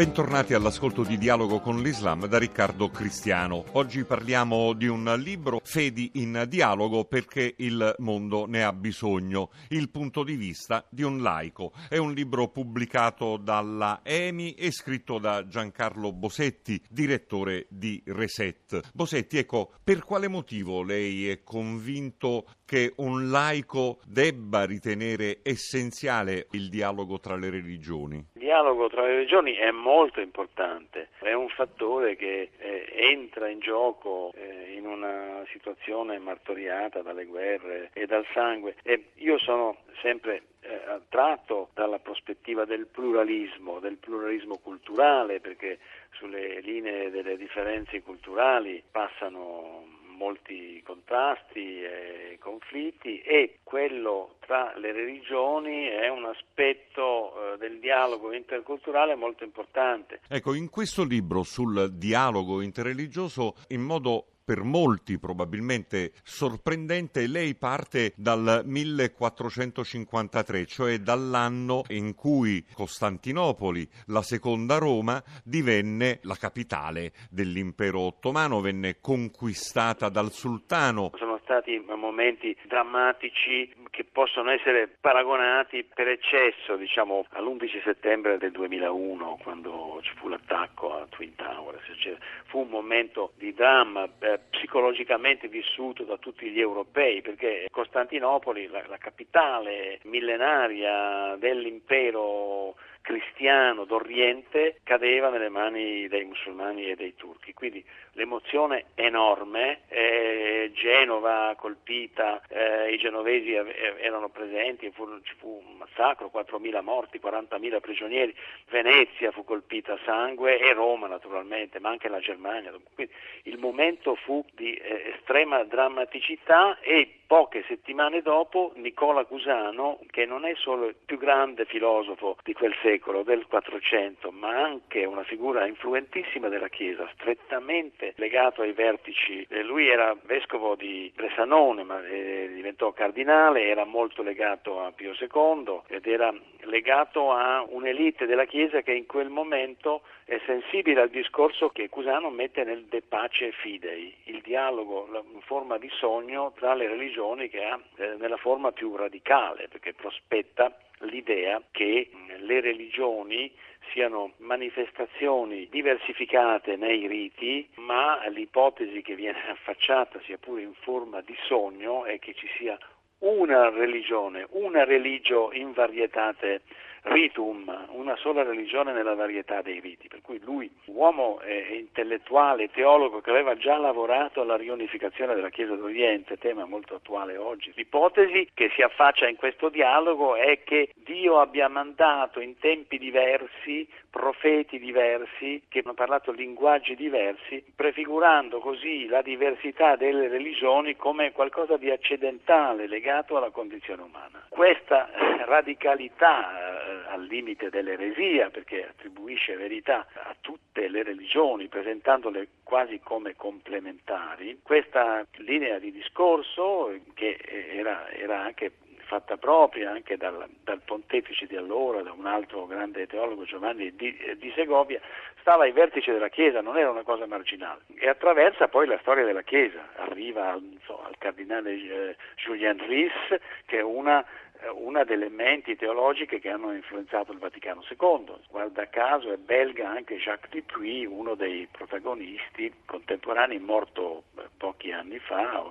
Bentornati all'ascolto di Dialogo con l'Islam da Riccardo Cristiano. Oggi parliamo di un libro Fedi in dialogo perché il mondo ne ha bisogno. Il punto di vista di un laico. È un libro pubblicato dalla EMI e scritto da Giancarlo Bosetti, direttore di Reset. Bosetti, ecco, per quale motivo lei è convinto che un laico debba ritenere essenziale il dialogo tra le religioni? Dialogo tra le religioni è molto importante, è un fattore che eh, entra in gioco eh, in una situazione martoriata dalle guerre e dal sangue. E io sono sempre eh, attratto dalla prospettiva del pluralismo, del pluralismo culturale perché sulle linee delle differenze culturali passano molti contrasti e conflitti e quello tra le religioni è un aspetto eh, del dialogo interculturale molto importante. Ecco, in questo libro sul dialogo interreligioso in modo per molti probabilmente sorprendente, lei parte dal 1453, cioè dall'anno in cui Costantinopoli, la seconda Roma, divenne la capitale dell'impero ottomano, venne conquistata dal sultano. Sono stati momenti drammatici che possono essere paragonati per eccesso diciamo, all'11 settembre del 2001 quando ci fu l'attacco a Twin Towers. Cioè, fu un momento di dramma eh, psicologicamente vissuto da tutti gli europei perché Costantinopoli, la, la capitale millenaria dell'impero cristiano d'Oriente cadeva nelle mani dei musulmani e dei turchi. Quindi l'emozione enorme, eh, Genova colpita, eh, i genovesi erano presenti, fu, ci fu un massacro, 4.000 morti, 40.000 prigionieri, Venezia fu colpita a sangue e Roma naturalmente, ma anche la Germania. Quindi il momento fu di eh, estrema drammaticità e poche settimane dopo Nicola Cusano, che non è solo il più grande filosofo di quel secolo, del 400, ma anche una figura influentissima della Chiesa, strettamente legato ai vertici. Lui era vescovo di Bressanone, ma eh, diventò cardinale, era molto legato a Pio II ed era legato a un'elite della Chiesa che in quel momento è sensibile al discorso che Cusano mette nel De Pace Fidei, dialogo in forma di sogno tra le religioni che ha eh, nella forma più radicale, perché prospetta l'idea che le religioni siano manifestazioni diversificate nei riti, ma l'ipotesi che viene affacciata, sia pure in forma di sogno, è che ci sia una religione, una religio in varietate ritum, una sola religione nella varietà dei riti, per cui lui, uomo eh, intellettuale, teologo che aveva già lavorato alla riunificazione della Chiesa d'Oriente, tema molto attuale oggi, l'ipotesi che si affaccia in questo dialogo è che Dio abbia mandato in tempi diversi profeti diversi che hanno parlato linguaggi diversi, prefigurando così la diversità delle religioni come qualcosa di accedentale legato alla condizione umana. Questa radicalità eh, al limite dell'eresia, perché attribuisce verità a tutte le religioni, presentandole quasi come complementari, questa linea di discorso che era, era anche fatta propria anche dal, dal, pontefice di allora, da un altro grande teologo Giovanni di, di, Segovia, stava ai vertici della Chiesa, non era una cosa marginale. E attraversa poi la storia della Chiesa, arriva so, al cardinale eh, Julien Ries che è una eh, una delle menti teologiche che hanno influenzato il Vaticano II. Guarda caso è belga anche Jacques Dupuy, uno dei protagonisti contemporanei, morto eh, pochi anni fa,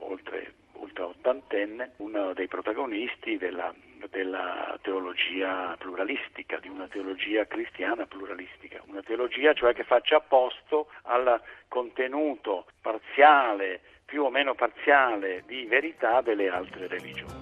oltre ultra ottantenne, uno dei protagonisti della, della teologia pluralistica, di una teologia cristiana pluralistica, una teologia cioè che faccia apposto al contenuto parziale, più o meno parziale, di verità delle altre religioni.